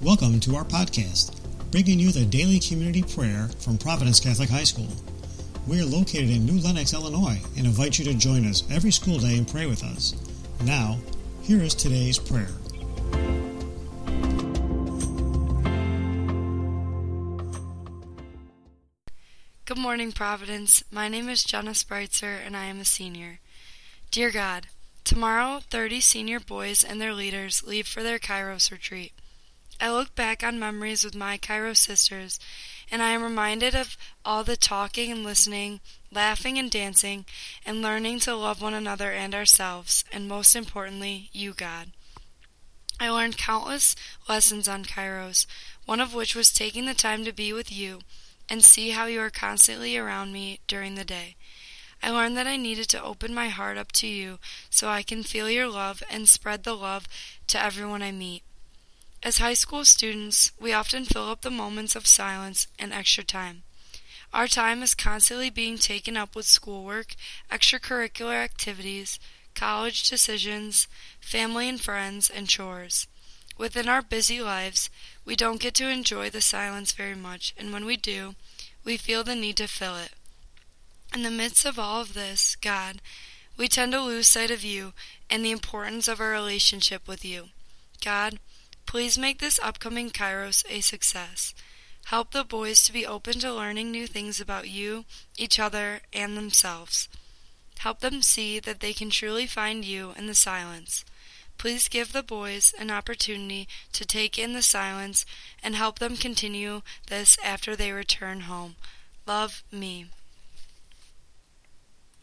Welcome to our podcast, bringing you the daily community prayer from Providence Catholic High School. We are located in New Lenox, Illinois, and invite you to join us every school day and pray with us. Now, here is today's prayer. Good morning, Providence. My name is Jenna Spreitzer, and I am a senior. Dear God, tomorrow 30 senior boys and their leaders leave for their Kairos retreat. I look back on memories with my Kairos sisters, and I am reminded of all the talking and listening, laughing and dancing, and learning to love one another and ourselves, and most importantly, you, God. I learned countless lessons on Kairos, one of which was taking the time to be with you and see how you are constantly around me during the day. I learned that I needed to open my heart up to you so I can feel your love and spread the love to everyone I meet. As high school students, we often fill up the moments of silence and extra time. Our time is constantly being taken up with schoolwork, extracurricular activities, college decisions, family and friends, and chores. Within our busy lives, we don't get to enjoy the silence very much, and when we do, we feel the need to fill it. In the midst of all of this, God, we tend to lose sight of you and the importance of our relationship with you. God, please make this upcoming Kairos a success. Help the boys to be open to learning new things about you, each other, and themselves. Help them see that they can truly find you in the silence. Please give the boys an opportunity to take in the silence and help them continue this after they return home. Love me.